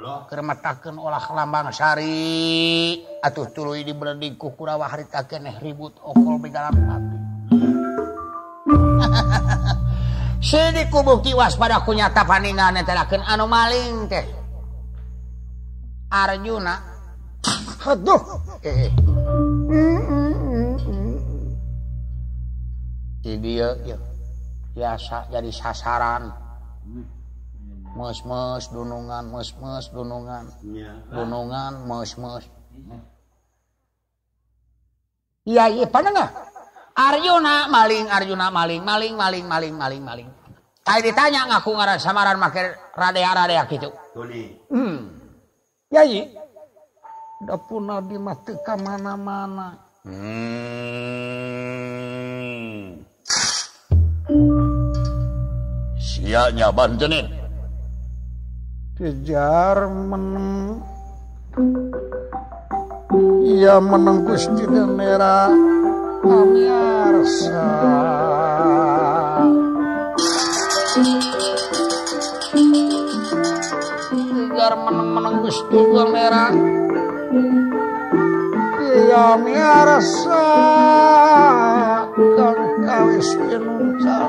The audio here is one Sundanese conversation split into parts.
Kermeken olah lambang Syari atuh tulu di being kukurawah ribut dalamwa padana eh, eh. biasa jadi sasaran mungkin hmm. punyaungan gunungan gunungan Aruna maling Aruna maling maling maling maling maling maling ditnya nga aku ngarah samaranradea gitumatik-mana hmm. hmm. siap nya ban jenin Dijar meneng. Iya meneng Gusti Nera. Amiarsa. Dijar meneng-meneng Gusti Nera. Iya miarsa. Kang kawis pinuncal.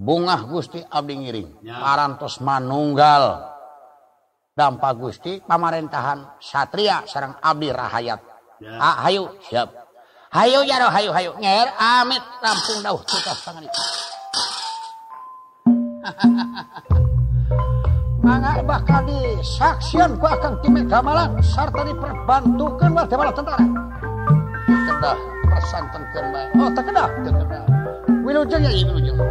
bunga Gusti Abdi ngiring ya. parantos manunggal dampak Gusti pamarentahan satria sarang Abdi rahayat ya. ah, hayu siap hayu jaro ya hayu hayu nger amit rampung dauh kita tangan Mangga bakal disaksian ku akan timet gamalan serta diperbantukan wal tentara. Kedah persanten bae. Oh, tak kedah, 夢の歌じゃ夢の歌。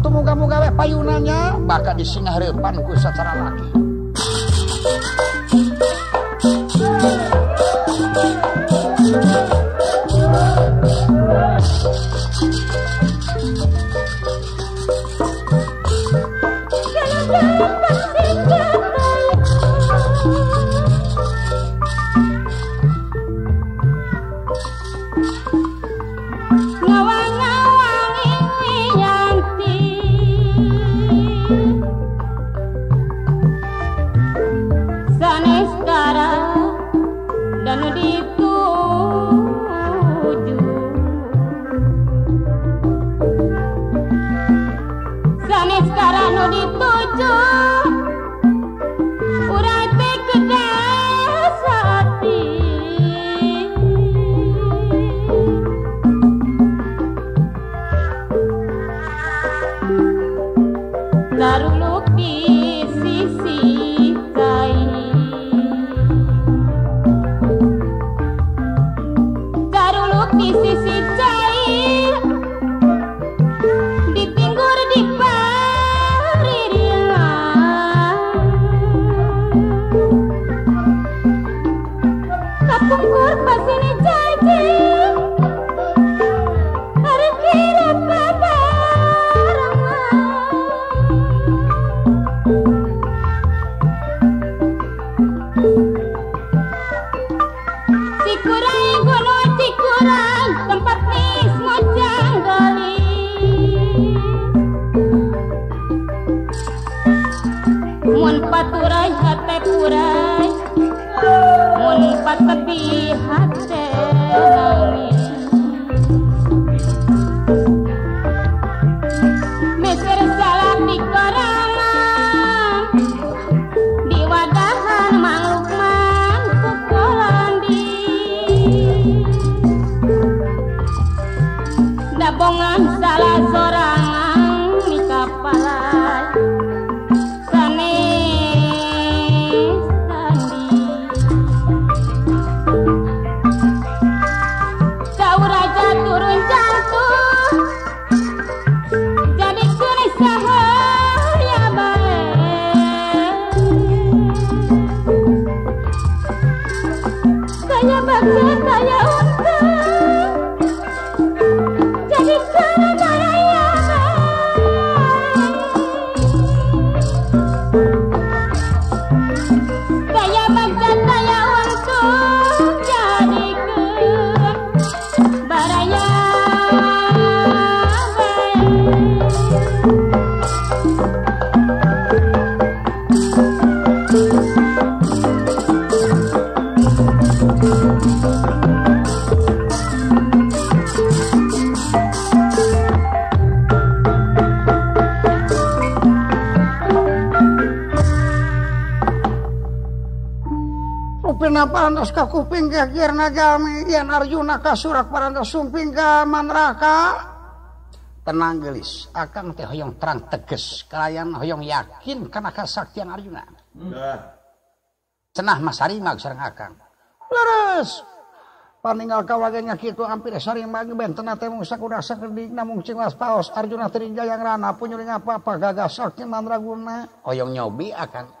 mu kamu gawe payunanya bakal di sini reban ku secara lagi parantos ka kuping kagir nagami Yen Arjuna kasurak parantos sumping ka manraka tenang gelis akan teh hoyong terang teges kalian hoyong yakin karena kesaktian Arjuna hmm. cenah mas akan sareng akang leres paninggal kawagenya kitu hampir sering magi benten teh mung sakuda sakedik namung cinglas paos Arjuna yang rana punyuring apa-apa gagasak mandraguna hoyong nyobi akan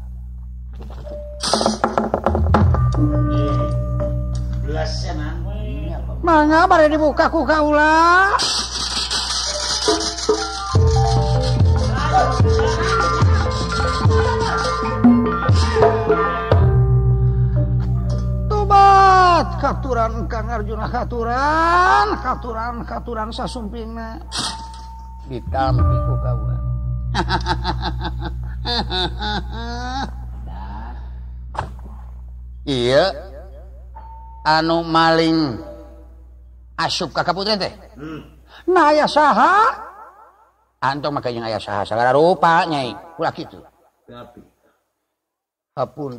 Mangga pada dibuka ku kaula. Tobat katuran Kang Arjuna katuran, katuran katuran sasumpingna. Ditampi ku kaula. anu maling asupkaknya teh hmm. ya Antum makanya ya rupnya gitupun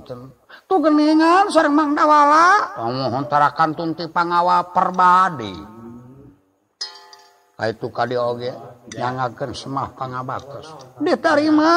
tuhingan sering Madawalatarakan tunti pengawa perbadi hmm. itu kali oge janganmahpang diterima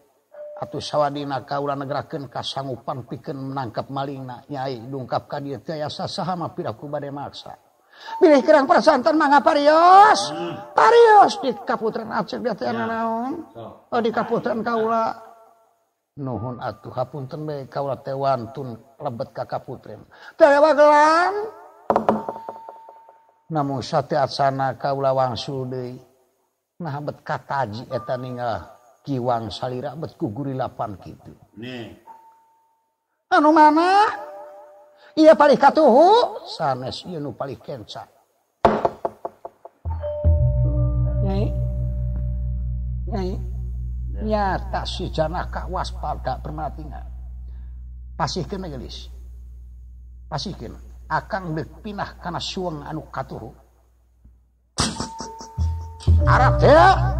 sawwadina hmm. oh, Kaula Negraken Ka sanggupan piken menangkap malingnya dungkapkan diaku badmaksa pilihih kerang persantan mangaiusius di Kaput Acput Kaulahunuhpunwan lebet Kakakri kaulawang nah kataji kiwang salira bet kuguri lapan gitu. Nih. Anu mana? Iya paling katuhu sanes iya nu paling kencang. Nyai. Nyai. Ya. Nyata si janaka waspada permatinga. Pasih kena gelis. Pasih kena. Akang dek pinah karena suang anu katuhu. Arab ya.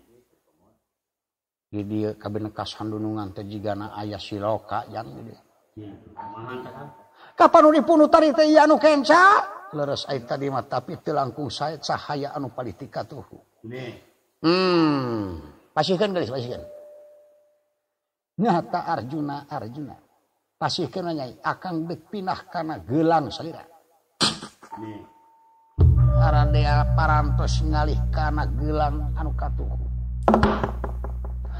dia kakas handunungan Tejigana ayah Siloka jangan de kapan dibunuh tadi tadi tapi tekung cahaya anu hmm, nyata Arjuna Arjuna past nanya akanpinah karena gelang saya parasalih karena gelang anukauh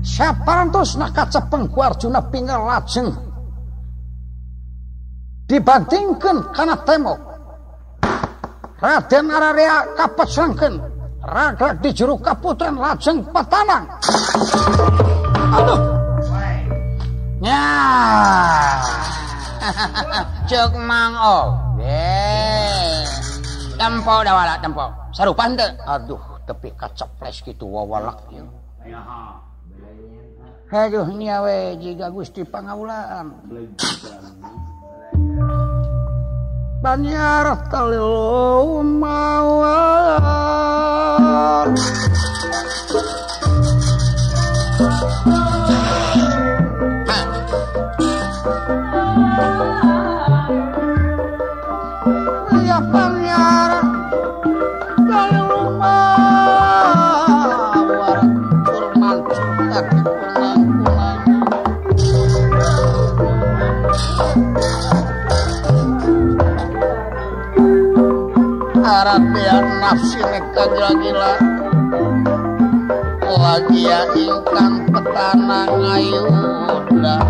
siapaan terus naka cepeng keluararjuna Pingir lajeng dibandingkan karena tem Raden kapat sangken raga di jeruk kapran lajeng petangnya hahaha jok Ma dampwala sa panda aduh tepi kacak flash gitu wawal haduh iniwe juga Gusti panulalan Banar te mau Sykala waiahhilkan petana ngayu mudala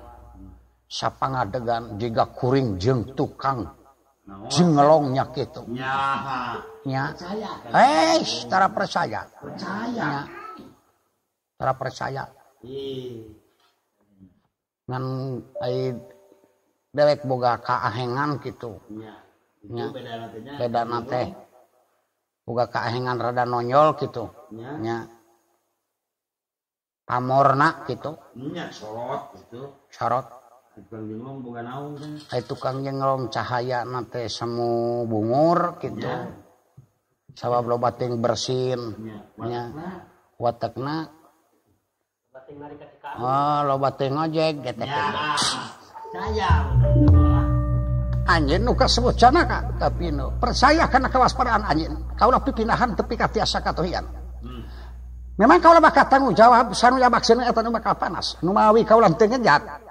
siapa ngadegan jika kuring jeng tukang jengelong nyakit itu nya kan? eh tara percaya percaya tara percaya iya. ngan ai dewek boga kaahengan gitu iya. nya beda iya, nate boga kaahengan rada nonyol gitu nya pamorna gitu nya sorot gitu sorot tukang jenglong kan? cahaya nanti semu bungur gitu ya. sawab lo bating bersin ya. ya. watakna oh lo bating ojek gitu ya. saya anjing nu sebut cana kak tapi nu percaya karena kewaspadaan anjing kau lah pipinahan tapi katiasa katohian hmm. memang kau lah bakat tanggung jawab sanu ya maksudnya atau nu bakal panas nu mawi kau lah tengen ngejat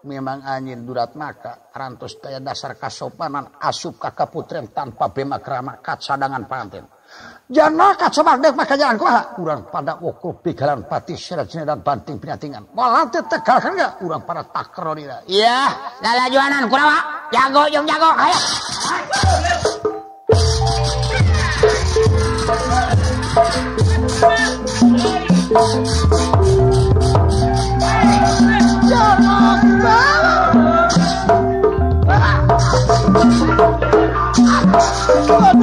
punya memang anin dut maka Ranus tay dasar kasopanan asup kakak putri tanpa bemak keramakat sadangan panantin jangan deh maka jalan kurang pada wogalanpati dan banting penhatian te u para takron yajuan jago jago 来了！啊！啊！抓住！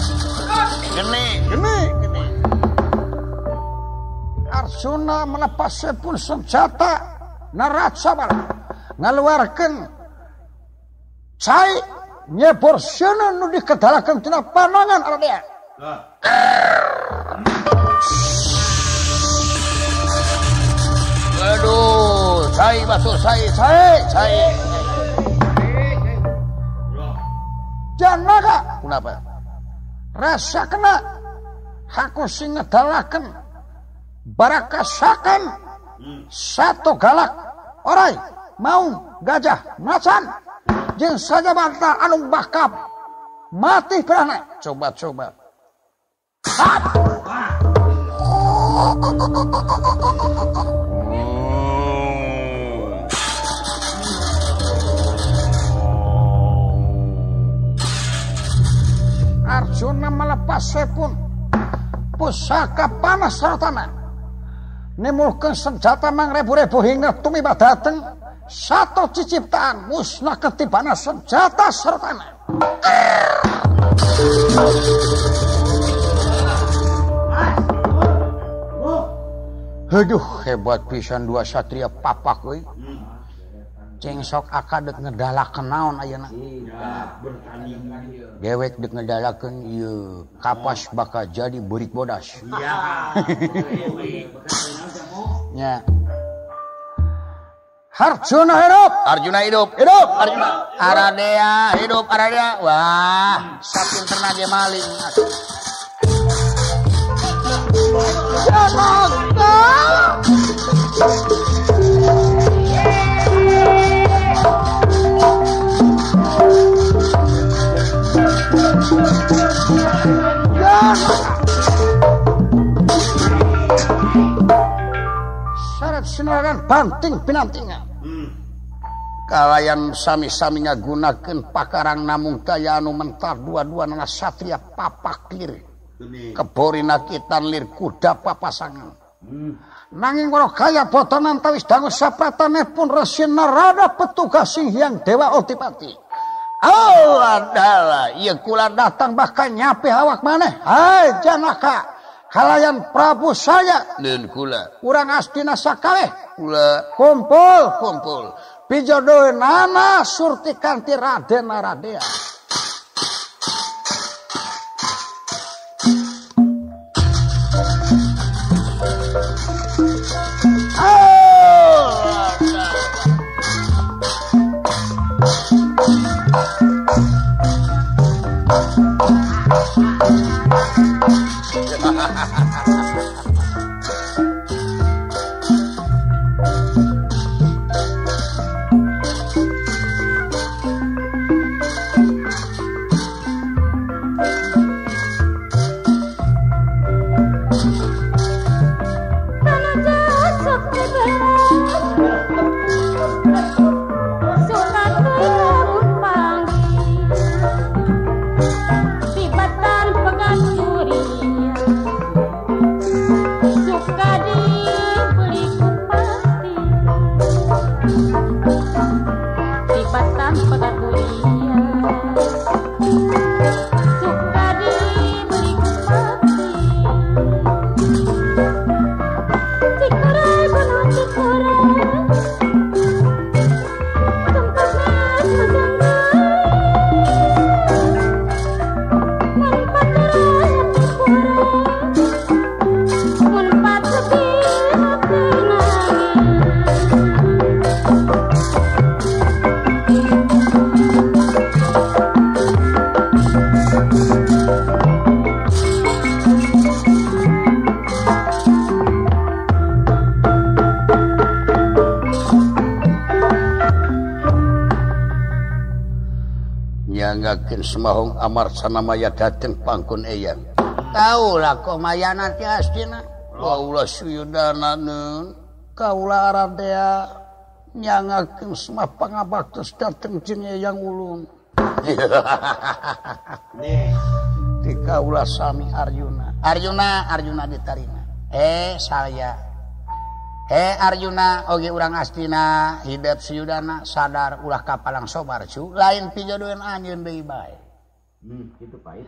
gini, gini. Arjuna melepas sepul senjata neraca malah ngeluarkan cai nyebor sana nu dikedalakan tina panangan ala dia. Aduh, cai masuk cai cai cai. Jangan naga. Kenapa? rasa kena Haku sing ngedalakan barakasakan satu galak orai mau gajah ngasan je saja ban anu bakkap mati karena coba-coba Arjuna melepasipun pusaka panas serotana nimulkan senjata mangrebu-rebu hingga tumibah dateng satu ciciptaan musnah ketibana senjata serotana Aduh hebat pisan dua satria papak Hmm cengsok akadek ngedalak kenaon nak dewek dek ngedalakan iya kapas bakal jadi berit bodas iya, iya, iya, ya Arjuna hidup, Arjuna hidup, hidup, Arjuna. Aradea hidup, Aradea. Wah, satu ternak ge maling. Jangan. antan hmm. kalau yang sami-saminya gunakan pakrang Nam kayu mentar dua-du Satria papakiri keborikitan Likuda papa sangang hmm. nanging kaya bot antawi punrada petugas yang Dewa otipati adalahia datang bahkan nyape awak maneh hai jangan Kak Hallayan Prabu sayagula Urrang Astinaakaleholpul pijodoe Nana surti kanti Raden maradea. 不太一样。Marsana May date pangya tahulahmayan nantitina Ka yanglungami Arjuna Arjuna Arjuna ditarina eh saya eh Arjuna urang astina Hidat syudana sadar ulah kapal yang sobarju lain pijoduhan anion be baik baik hmm,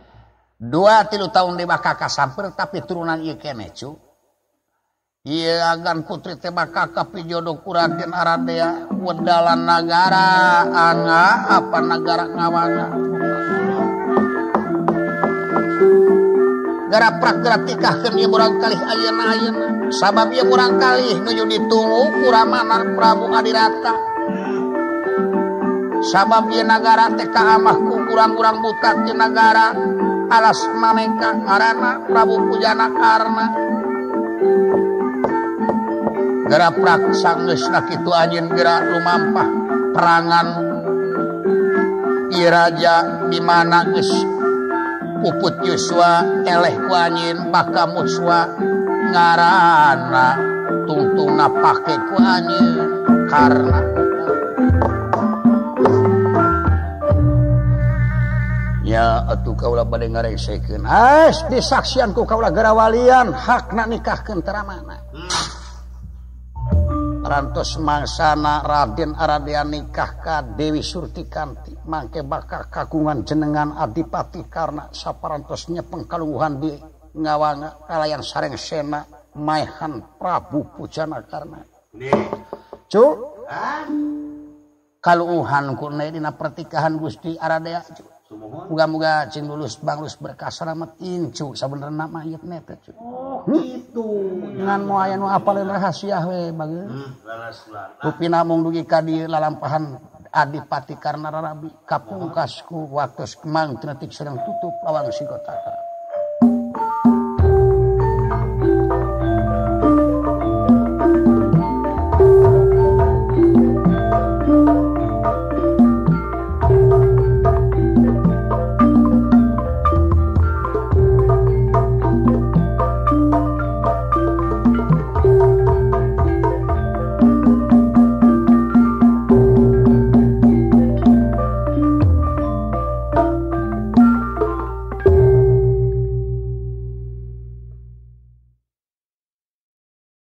dua tidur tahun dibak Kakak sampir tapi turunancu ia akan putri Tebak Kakak pijodoh Quran Araba wedalan negara anak apa negara ngawa negara praktitik akhirnya kurangkali aya na sababnya kurangkali Yu kurang Prabunga dirata sababnya negara TKmahku ram murang butat jenegara alas Mamekah ngaana Prabu Pujana karena gara-puraku sang na itu anjin gerak luampah perangan Iraja dimana guys puput Yuswaleh kuin baka muswa ngaran tuntung pakai ku karena kauanwalian hakna nikah ke mana Rans mangsana Raden nikah Dewi Surtikanti make bakal kakungan jenengan Adipati karena sap Santosnya pengkalunguhan di ngawanglayan sareng Sena mayhan Prabu Puna karena kalauuhankudina pertikahan Gusti adaa juga ga-mga cinin lulus bang berkas ramet Incubenarin oh, hmm? rahasia hmm, Up dugi kadir la lampahan Adipati karena rarabi kapung kasku waktukemang tritik sedang tutup awal lu si kota